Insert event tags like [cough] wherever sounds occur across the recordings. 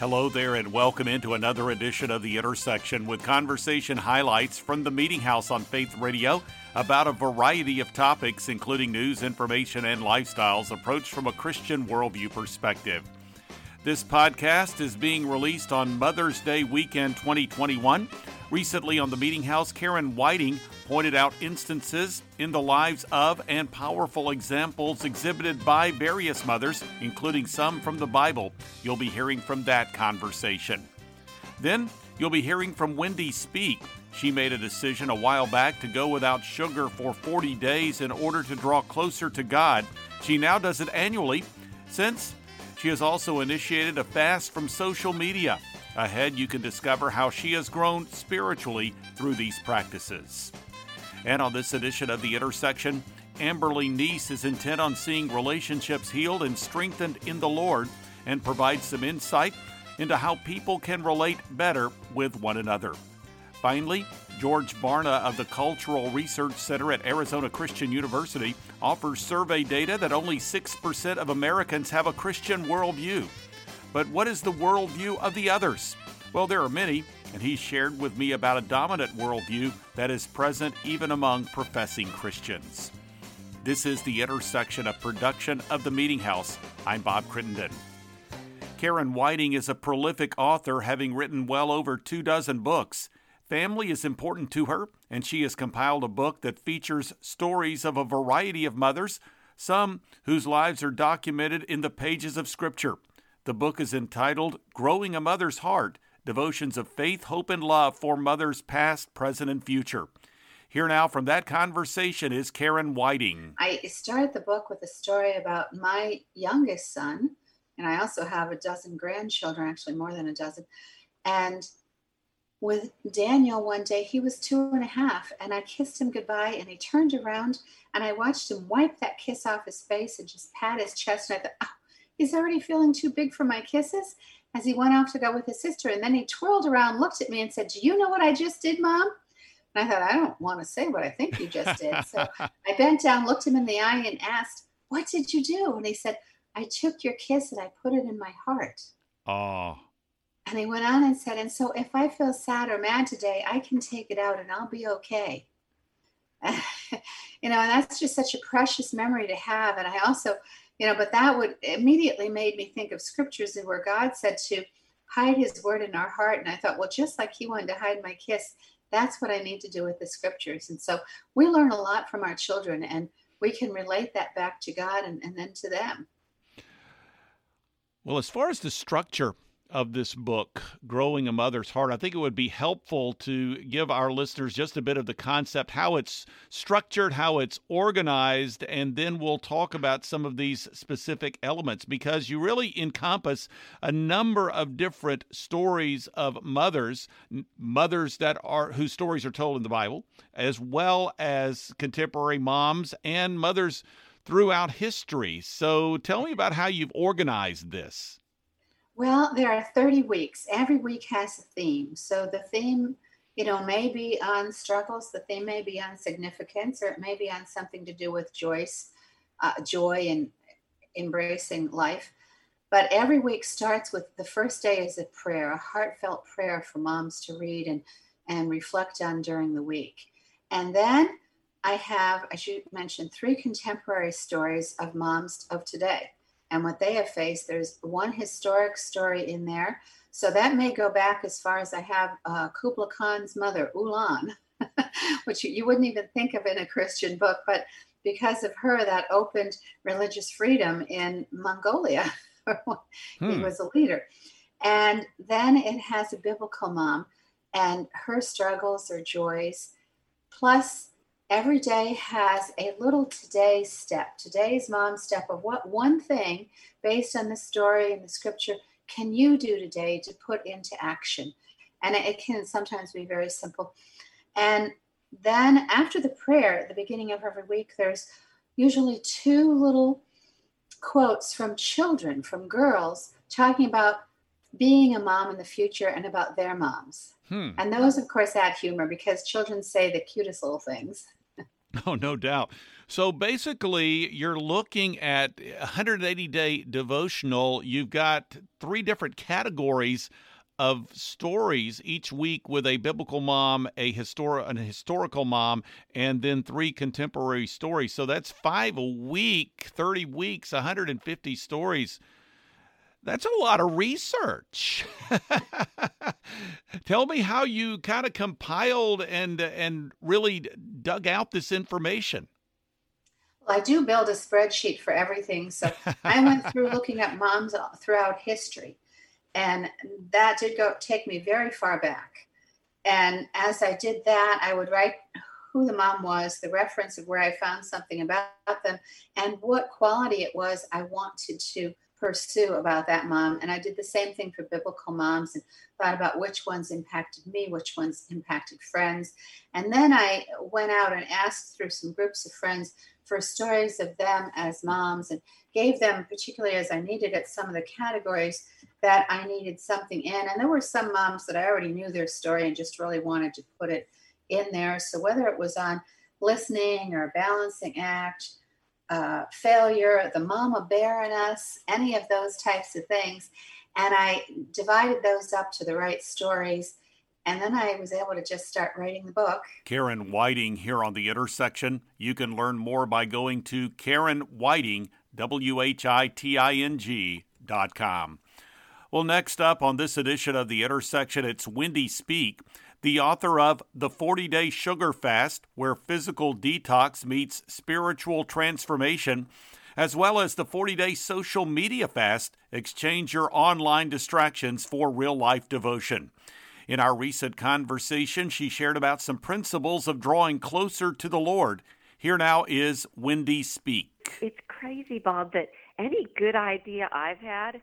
Hello there, and welcome into another edition of The Intersection with conversation highlights from the Meeting House on Faith Radio about a variety of topics, including news, information, and lifestyles approached from a Christian worldview perspective. This podcast is being released on Mother's Day weekend 2021. Recently on the Meeting House, Karen Whiting pointed out instances in the lives of and powerful examples exhibited by various mothers, including some from the Bible. You'll be hearing from that conversation. Then you'll be hearing from Wendy Speake. She made a decision a while back to go without sugar for 40 days in order to draw closer to God. She now does it annually since she has also initiated a fast from social media. Ahead, you can discover how she has grown spiritually through these practices. And on this edition of The Intersection, Amberly Neese is intent on seeing relationships healed and strengthened in the Lord and provides some insight into how people can relate better with one another. Finally, George Barna of the Cultural Research Center at Arizona Christian University offers survey data that only 6% of Americans have a Christian worldview. But what is the worldview of the others? Well, there are many, and he shared with me about a dominant worldview that is present even among professing Christians. This is the intersection of production of the Meeting House. I'm Bob Crittenden. Karen Whiting is a prolific author, having written well over two dozen books. Family is important to her, and she has compiled a book that features stories of a variety of mothers, some whose lives are documented in the pages of Scripture. The book is entitled Growing a Mother's Heart Devotions of Faith, Hope, and Love for Mothers Past, Present, and Future. Here now from that conversation is Karen Whiting. I started the book with a story about my youngest son, and I also have a dozen grandchildren, actually more than a dozen. And with Daniel one day, he was two and a half, and I kissed him goodbye, and he turned around, and I watched him wipe that kiss off his face and just pat his chest, and I thought, oh, He's already feeling too big for my kisses as he went off to go with his sister. And then he twirled around, looked at me, and said, Do you know what I just did, Mom? And I thought, I don't want to say what I think you just did. So [laughs] I bent down, looked him in the eye, and asked, What did you do? And he said, I took your kiss and I put it in my heart. Oh. And he went on and said, And so if I feel sad or mad today, I can take it out and I'll be okay. [laughs] you know, and that's just such a precious memory to have. And I also, you know but that would immediately made me think of scriptures where god said to hide his word in our heart and i thought well just like he wanted to hide my kiss that's what i need to do with the scriptures and so we learn a lot from our children and we can relate that back to god and, and then to them well as far as the structure of this book, Growing a Mother's Heart, I think it would be helpful to give our listeners just a bit of the concept, how it's structured, how it's organized, and then we'll talk about some of these specific elements because you really encompass a number of different stories of mothers, mothers that are whose stories are told in the Bible, as well as contemporary moms and mothers throughout history. So tell me about how you've organized this. Well, there are 30 weeks. Every week has a theme. So the theme, you know, may be on struggles, the theme may be on significance, or it may be on something to do with Joyce, uh, joy and embracing life. But every week starts with the first day is a prayer, a heartfelt prayer for moms to read and, and reflect on during the week. And then I have, as you mentioned, three contemporary stories of moms of today and what they have faced. There's one historic story in there. So that may go back as far as I have uh, Kubla Khan's mother, Ulan, [laughs] which you, you wouldn't even think of in a Christian book, but because of her, that opened religious freedom in Mongolia. [laughs] hmm. He was a leader. And then it has a biblical mom, and her struggles or joys, plus every day has a little today step, today's mom step of what one thing based on the story and the scripture can you do today to put into action? And it can sometimes be very simple. And then after the prayer at the beginning of every week, there's usually two little quotes from children, from girls, talking about being a mom in the future and about their moms. Hmm. And those, of course, add humor because children say the cutest little things. [laughs] Oh, no doubt. So basically, you're looking at 180 day devotional. You've got three different categories of stories each week with a biblical mom, a histor- an historical mom, and then three contemporary stories. So that's five a week, 30 weeks, 150 stories. That's a lot of research. [laughs] Tell me how you kind of compiled and and really dug out this information. Well, I do build a spreadsheet for everything. So I went through [laughs] looking at moms throughout history and that did go take me very far back. And as I did that, I would write who the mom was, the reference of where I found something about them, and what quality it was I wanted to pursue about that mom. And I did the same thing for biblical moms and thought about which ones impacted me, which ones impacted friends. And then I went out and asked through some groups of friends for stories of them as moms and gave them, particularly as I needed it, some of the categories that I needed something in. And there were some moms that I already knew their story and just really wanted to put it in there. So whether it was on listening or balancing act, uh, failure, the mama us, any of those types of things. And I divided those up to the right stories. And then I was able to just start writing the book. Karen Whiting here on the intersection. You can learn more by going to Karen Whiting, W H I T I N G dot com. Well, next up on this edition of The Intersection, it's Wendy Speake, the author of The 40 Day Sugar Fast, where physical detox meets spiritual transformation, as well as the 40 Day Social Media Fast, exchange your online distractions for real life devotion. In our recent conversation, she shared about some principles of drawing closer to the Lord. Here now is Wendy Speake. It's crazy, Bob, that any good idea I've had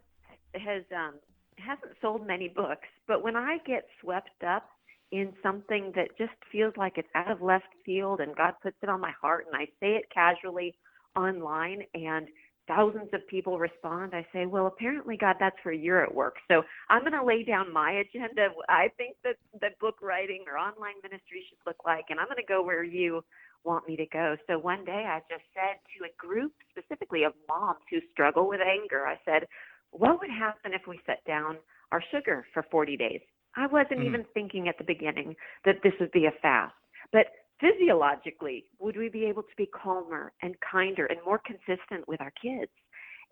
has um, hasn't sold many books, but when I get swept up in something that just feels like it's out of left field and God puts it on my heart and I say it casually online and thousands of people respond, I say, well, apparently, God, that's where you're at work. So I'm going to lay down my agenda. I think that, that book writing or online ministry should look like, and I'm going to go where you want me to go. So one day I just said to a group specifically of moms who struggle with anger, I said, what would happen if we set down our sugar for 40 days? I wasn't mm even thinking at the beginning that this would be a fast. But physiologically, would we be able to be calmer and kinder and more consistent with our kids?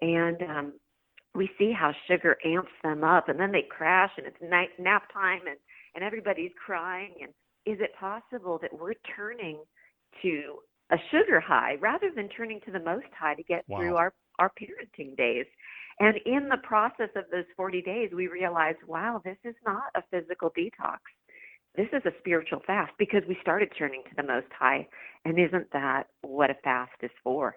And um, we see how sugar amps them up, and then they crash, and it's night, nap time, and, and everybody's crying. And is it possible that we're turning to a sugar high rather than turning to the most high to get wow. through our, our parenting days? And in the process of those 40 days, we realized, wow, this is not a physical detox. This is a spiritual fast because we started turning to the Most High. And isn't that what a fast is for?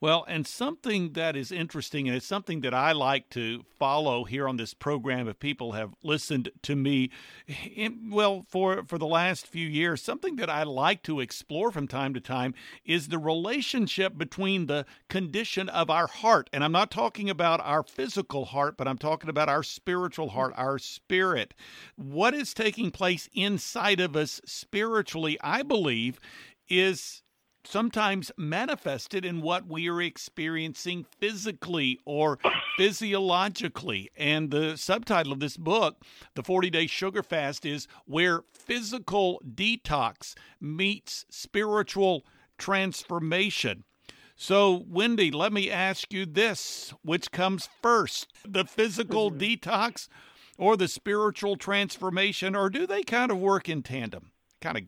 Well, and something that is interesting, and it's something that I like to follow here on this program. If people have listened to me, in, well, for for the last few years, something that I like to explore from time to time is the relationship between the condition of our heart, and I'm not talking about our physical heart, but I'm talking about our spiritual heart, our spirit. What is taking place inside of us spiritually, I believe, is sometimes manifested in what we are experiencing physically or physiologically. And the subtitle of this book, The 40 Day Sugar Fast, is Where Physical Detox Meets Spiritual Transformation. So, Wendy, let me ask you this which comes first, the physical mm-hmm. detox or the spiritual transformation, or do they kind of work in tandem? Kind of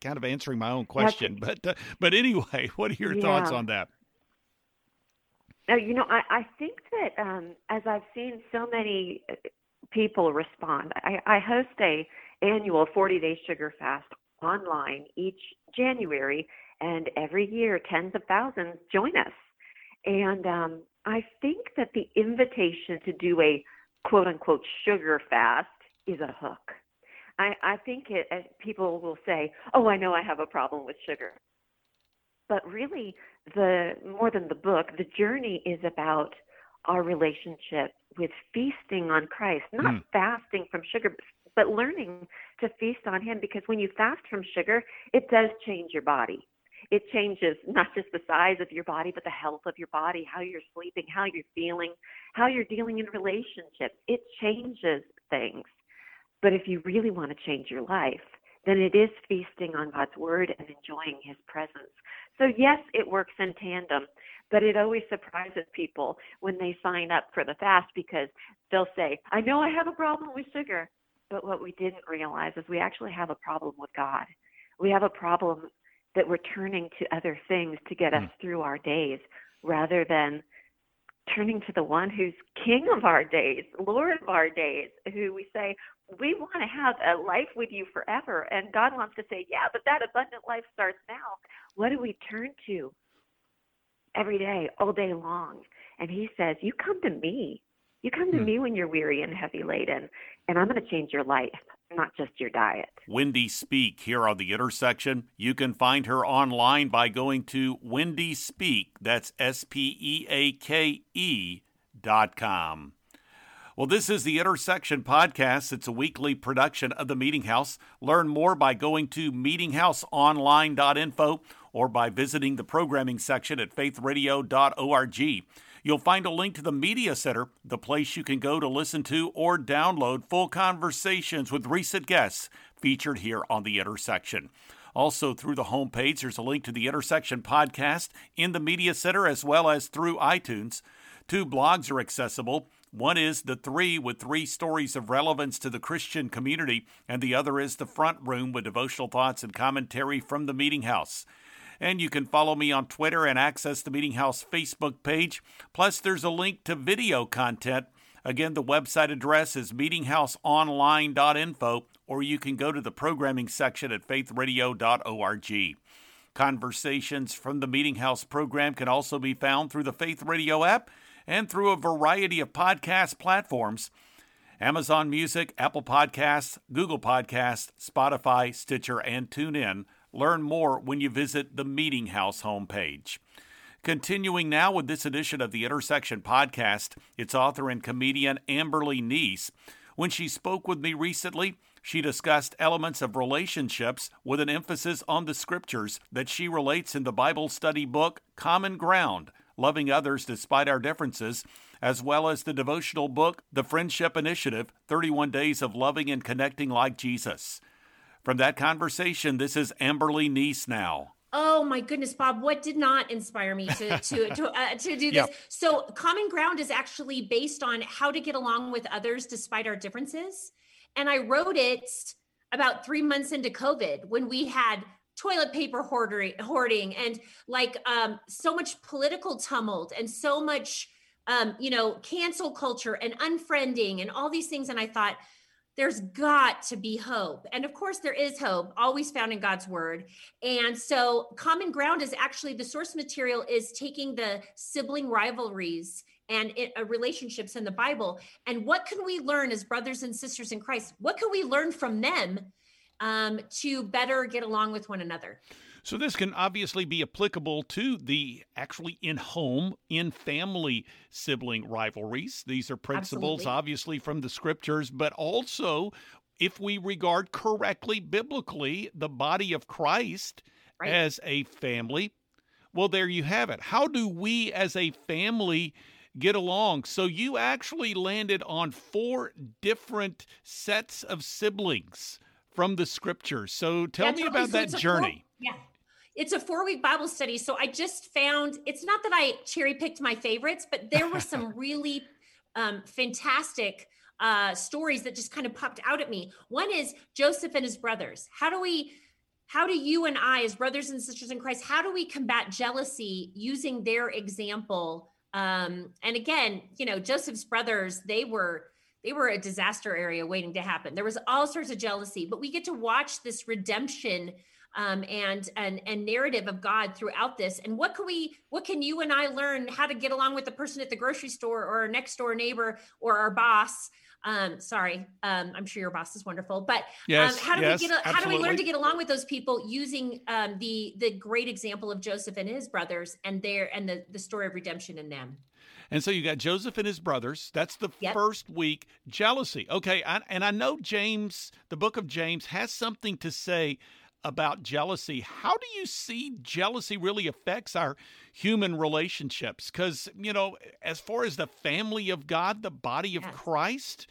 kind of answering my own question, [laughs] but uh, but anyway, what are your yeah. thoughts on that? Now, you know, I, I think that um, as I've seen so many uh, people respond, I, I host a annual 40 day sugar fast online each January, and every year tens of thousands join us. And um, I think that the invitation to do a quote unquote sugar fast is a hook. I, I think it, people will say, "Oh, I know I have a problem with sugar," but really, the more than the book, the journey is about our relationship with feasting on Christ, not mm. fasting from sugar, but learning to feast on Him. Because when you fast from sugar, it does change your body. It changes not just the size of your body, but the health of your body, how you're sleeping, how you're feeling, how you're dealing in relationships. It changes things. But if you really want to change your life, then it is feasting on God's word and enjoying his presence. So, yes, it works in tandem, but it always surprises people when they sign up for the fast because they'll say, I know I have a problem with sugar, but what we didn't realize is we actually have a problem with God. We have a problem that we're turning to other things to get us mm. through our days rather than turning to the one who's king of our days, Lord of our days, who we say, we want to have a life with you forever. And God wants to say, yeah, but that abundant life starts now. What do we turn to every day, all day long? And He says, you come to me. You come to hmm. me when you're weary and heavy laden, and I'm going to change your life, not just your diet. Wendy Speake here on the intersection. You can find her online by going to Wendy Speake. That's S P E A K E dot com. Well, this is the Intersection Podcast. It's a weekly production of the Meeting House. Learn more by going to meetinghouseonline.info or by visiting the programming section at faithradio.org. You'll find a link to the Media Center, the place you can go to listen to or download full conversations with recent guests featured here on The Intersection. Also, through the homepage, there's a link to the Intersection podcast in the Media Center as well as through iTunes. Two blogs are accessible. One is The Three with three stories of relevance to the Christian community, and the other is The Front Room with devotional thoughts and commentary from the Meeting House. And you can follow me on Twitter and access the Meeting House Facebook page. Plus, there's a link to video content. Again, the website address is meetinghouseonline.info, or you can go to the programming section at faithradio.org. Conversations from the Meeting House program can also be found through the Faith Radio app and through a variety of podcast platforms Amazon Music, Apple Podcasts, Google Podcasts, Spotify, Stitcher, and TuneIn. Learn more when you visit the Meeting House homepage. Continuing now with this edition of the Intersection podcast, its author and comedian Amberly Neese. When she spoke with me recently, she discussed elements of relationships with an emphasis on the scriptures that she relates in the Bible study book Common Ground Loving Others Despite Our Differences, as well as the devotional book The Friendship Initiative 31 Days of Loving and Connecting Like Jesus. From that conversation, this is Amberly Neese now. Oh my goodness, Bob! What did not inspire me to to [laughs] to, uh, to do this? Yep. So, Common Ground is actually based on how to get along with others despite our differences, and I wrote it about three months into COVID when we had toilet paper hoarding, and like um, so much political tumult and so much um, you know cancel culture and unfriending and all these things, and I thought there's got to be hope. And of course, there is hope, always found in God's word. And so, Common Ground is actually the source material is taking the sibling rivalries and it, uh, relationships in the Bible. And what can we learn as brothers and sisters in Christ? What can we learn from them um, to better get along with one another? So this can obviously be applicable to the actually in home, in family sibling rivalries. These are principles Absolutely. obviously from the scriptures, but also if we regard correctly biblically the body of Christ right. as a family, well there you have it. How do we as a family get along. So you actually landed on four different sets of siblings from the scriptures. So tell That's me about that journey. Four, yeah it's a four week Bible study. So I just found it's not that I cherry picked my favorites, but there were some [laughs] really um, fantastic uh, stories that just kind of popped out at me. One is Joseph and his brothers. How do we, how do you and I, as brothers and sisters in Christ, how do we combat jealousy using their example? Um, and again, you know, Joseph's brothers, they were they were a disaster area waiting to happen. There was all sorts of jealousy, but we get to watch this redemption um, and and and narrative of God throughout this. And what can we, what can you and I learn how to get along with the person at the grocery store or our next door neighbor or our boss? Um, sorry, um, I'm sure your boss is wonderful, but um, yes, how do yes, we get? How do we learn to get along with those people using um, the the great example of Joseph and his brothers and their and the the story of redemption in them? And so you got Joseph and his brothers. That's the yep. first week. Jealousy. Okay. I, and I know James, the book of James, has something to say about jealousy. How do you see jealousy really affects our human relationships? Because, you know, as far as the family of God, the body of yes. Christ,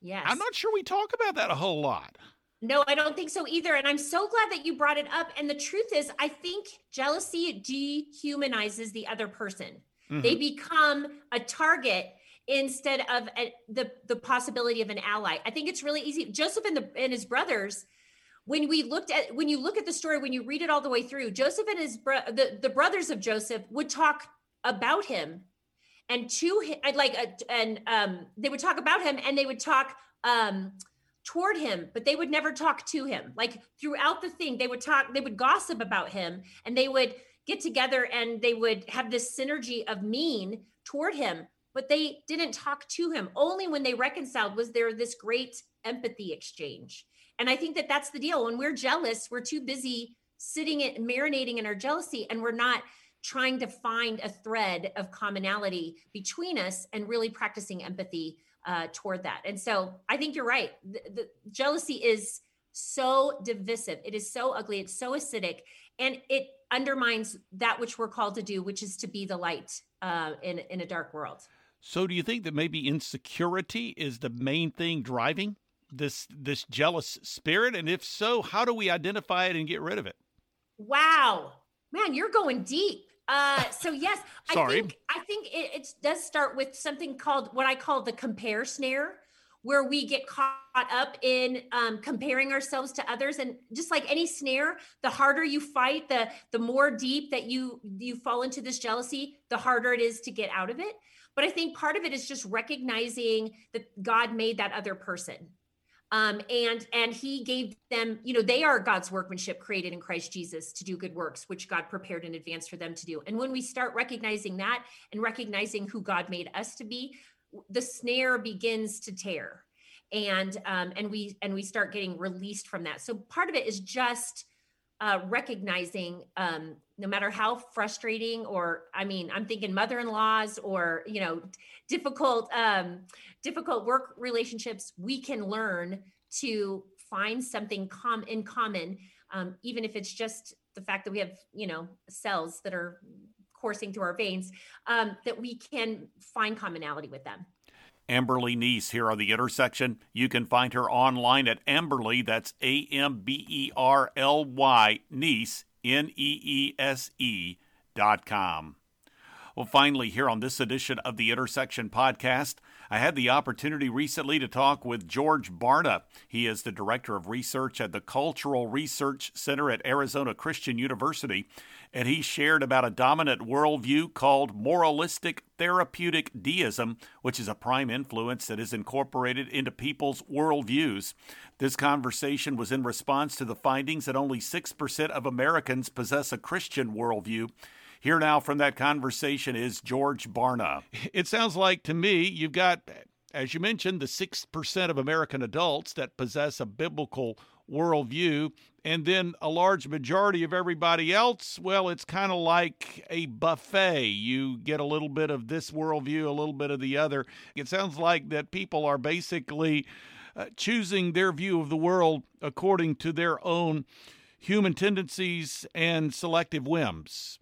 yes. I'm not sure we talk about that a whole lot. No, I don't think so either. And I'm so glad that you brought it up. And the truth is, I think jealousy dehumanizes the other person. Mm-hmm. They become a target instead of a, the the possibility of an ally. I think it's really easy. Joseph and the and his brothers, when we looked at when you look at the story, when you read it all the way through, Joseph and his bro- the the brothers of Joseph would talk about him, and to him, like uh, and um, they would talk about him, and they would talk um toward him, but they would never talk to him. Like throughout the thing, they would talk, they would gossip about him and they would get together and they would have this synergy of mean toward him, but they didn't talk to him. Only when they reconciled was there this great empathy exchange. And I think that that's the deal. When we're jealous, we're too busy sitting and marinating in our jealousy and we're not trying to find a thread of commonality between us and really practicing empathy uh, toward that. And so I think you're right. The, the jealousy is so divisive. It is so ugly. It's so acidic, and it undermines that which we're called to do, which is to be the light uh, in in a dark world. So, do you think that maybe insecurity is the main thing driving this this jealous spirit? And if so, how do we identify it and get rid of it? Wow, man, you're going deep. Uh, so yes, I think I think it, it does start with something called what I call the compare snare, where we get caught up in um, comparing ourselves to others, and just like any snare, the harder you fight, the the more deep that you you fall into this jealousy, the harder it is to get out of it. But I think part of it is just recognizing that God made that other person. Um, and and he gave them you know they are god's workmanship created in christ jesus to do good works which god prepared in advance for them to do. And when we start recognizing that and recognizing who god made us to be the snare begins to tear and um, and we and we start getting released from that. So part of it is just uh, recognizing um, no matter how frustrating or i mean i'm thinking mother-in-laws or you know difficult um, difficult work relationships we can learn to find something com- in common um, even if it's just the fact that we have you know cells that are coursing through our veins um, that we can find commonality with them Amberly Neese here on the intersection. You can find her online at Amberly, that's A M B E R L Y, Neese, N E E S E dot com. Well, finally, here on this edition of the Intersection podcast, I had the opportunity recently to talk with George Barna. He is the Director of Research at the Cultural Research Center at Arizona Christian University, and he shared about a dominant worldview called moralistic therapeutic deism, which is a prime influence that is incorporated into people's worldviews. This conversation was in response to the findings that only 6% of Americans possess a Christian worldview. Here now from that conversation is George Barna. It sounds like to me you've got, as you mentioned, the 6% of American adults that possess a biblical worldview, and then a large majority of everybody else, well, it's kind of like a buffet. You get a little bit of this worldview, a little bit of the other. It sounds like that people are basically uh, choosing their view of the world according to their own human tendencies and selective whims.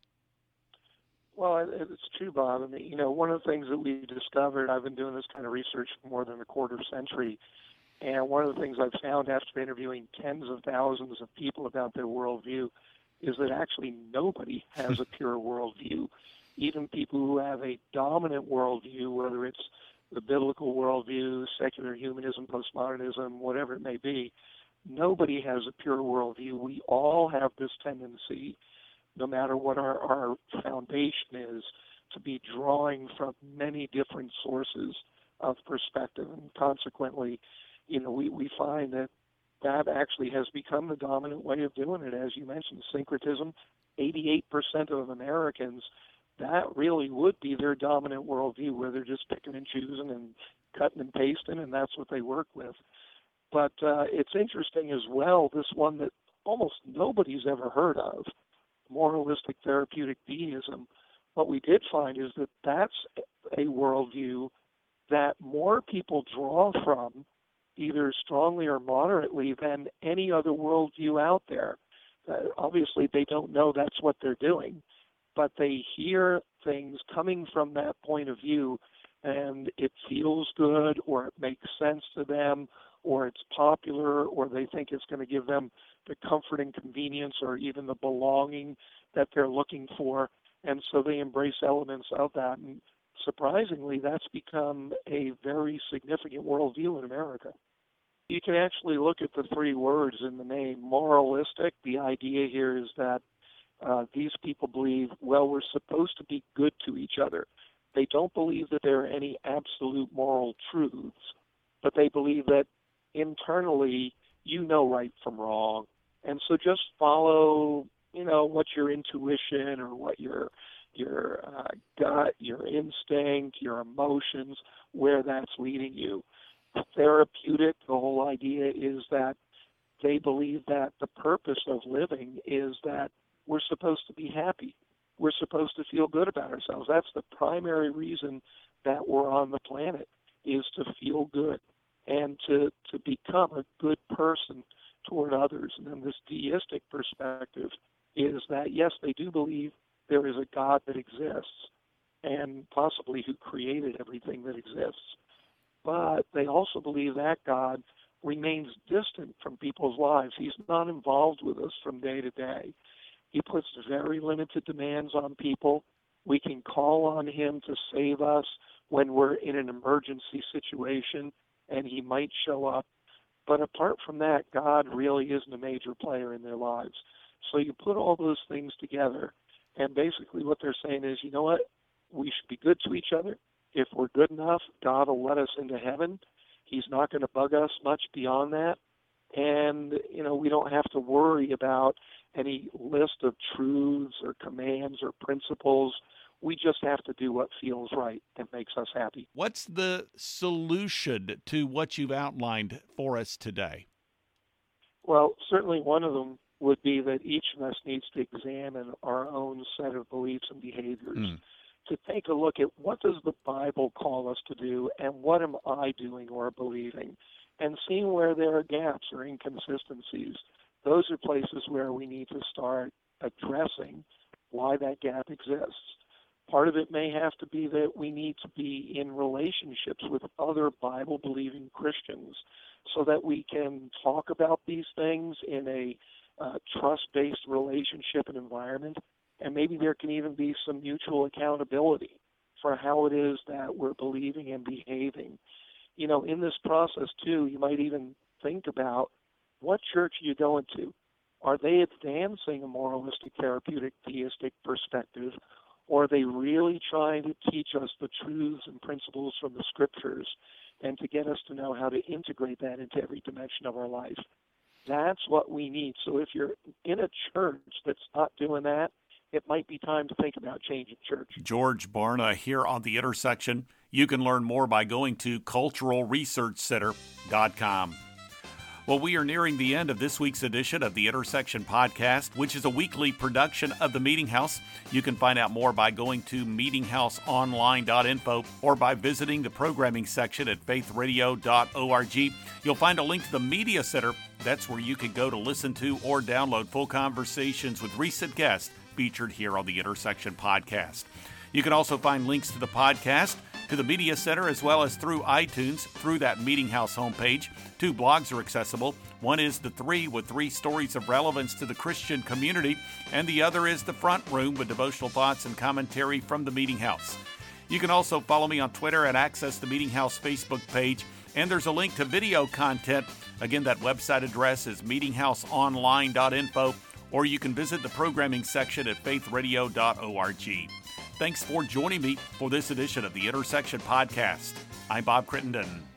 Well, it's true, Bob. I mean, you know, one of the things that we discovered, I've been doing this kind of research for more than a quarter century, and one of the things I've found after interviewing tens of thousands of people about their worldview is that actually nobody [laughs] has a pure worldview. Even people who have a dominant worldview, whether it's the biblical worldview, secular humanism, postmodernism, whatever it may be, nobody has a pure worldview. We all have this tendency no matter what our, our foundation is, to be drawing from many different sources of perspective. And consequently, you know, we, we find that that actually has become the dominant way of doing it. As you mentioned, syncretism, 88% of Americans, that really would be their dominant worldview, where they're just picking and choosing and cutting and pasting, and that's what they work with. But uh, it's interesting as well, this one that almost nobody's ever heard of, moralistic therapeutic deism, what we did find is that that's a worldview that more people draw from, either strongly or moderately, than any other worldview out there. Uh, obviously, they don't know that's what they're doing, but they hear things coming from that point of view, and it feels good, or it makes sense to them, or it's popular, or they think it's going to give them the comfort and convenience, or even the belonging that they're looking for. And so they embrace elements of that. And surprisingly, that's become a very significant worldview in America. You can actually look at the three words in the name moralistic. The idea here is that uh, these people believe, well, we're supposed to be good to each other. They don't believe that there are any absolute moral truths, but they believe that internally you know right from wrong. And so just follow, you know, what your intuition or what your your uh, gut, your instinct, your emotions, where that's leading you. Therapeutic, the whole idea is that they believe that the purpose of living is that we're supposed to be happy. We're supposed to feel good about ourselves. That's the primary reason that we're on the planet is to feel good and to, to become a good person toward others. And then this deistic perspective is that yes, they do believe there is a God that exists and possibly who created everything that exists. But they also believe that God remains distant from people's lives. He's not involved with us from day to day. He puts very limited demands on people. We can call on Him to save us when we're in an emergency situation, and He might show up. But apart from that, God really isn't a major player in their lives. So you put all those things together, and basically, what they're saying is, you know what? We should be good to each other. If we're good enough, God will let us into heaven. He's not going to bug us much beyond that. And, you know, we don't have to worry about any list of truths or commands or principles. We just have to do what feels right and makes us happy. What's the solution to what you've outlined for us today? Well, certainly one of them would be that each of us needs to examine our own set of beliefs and behaviors. Mm. To take a look at what does the Bible call us to do and what am I doing or believing and seeing where there are gaps or inconsistencies. Those are places where we need to start addressing why that gap exists. Part of it may have to be that we need to be in relationships with other Bible believing Christians so that we can talk about these things in a uh, trust based relationship and environment. And maybe there can even be some mutual accountability for how it is that we're believing and behaving. You know, in this process, too, you might even think about what church are you going to? Are they advancing a moralistic, therapeutic, theistic perspective? Or are they really trying to teach us the truths and principles from the scriptures and to get us to know how to integrate that into every dimension of our life? That's what we need. So if you're in a church that's not doing that, it might be time to think about changing church. George Barna here on the intersection. You can learn more by going to culturalresearchcenter.com. Well, we are nearing the end of this week's edition of the Intersection Podcast, which is a weekly production of the Meeting House. You can find out more by going to meetinghouseonline.info or by visiting the programming section at faithradio.org. You'll find a link to the Media Center. That's where you can go to listen to or download full conversations with recent guests featured here on the Intersection Podcast. You can also find links to the podcast to the Media Center as well as through iTunes through that Meeting House homepage. Two blogs are accessible. One is The Three with three stories of relevance to the Christian community, and the other is The Front Room with devotional thoughts and commentary from the Meeting House. You can also follow me on Twitter and access the Meeting House Facebook page, and there's a link to video content. Again, that website address is meetinghouseonline.info, or you can visit the programming section at faithradio.org. Thanks for joining me for this edition of the Intersection Podcast. I'm Bob Crittenden.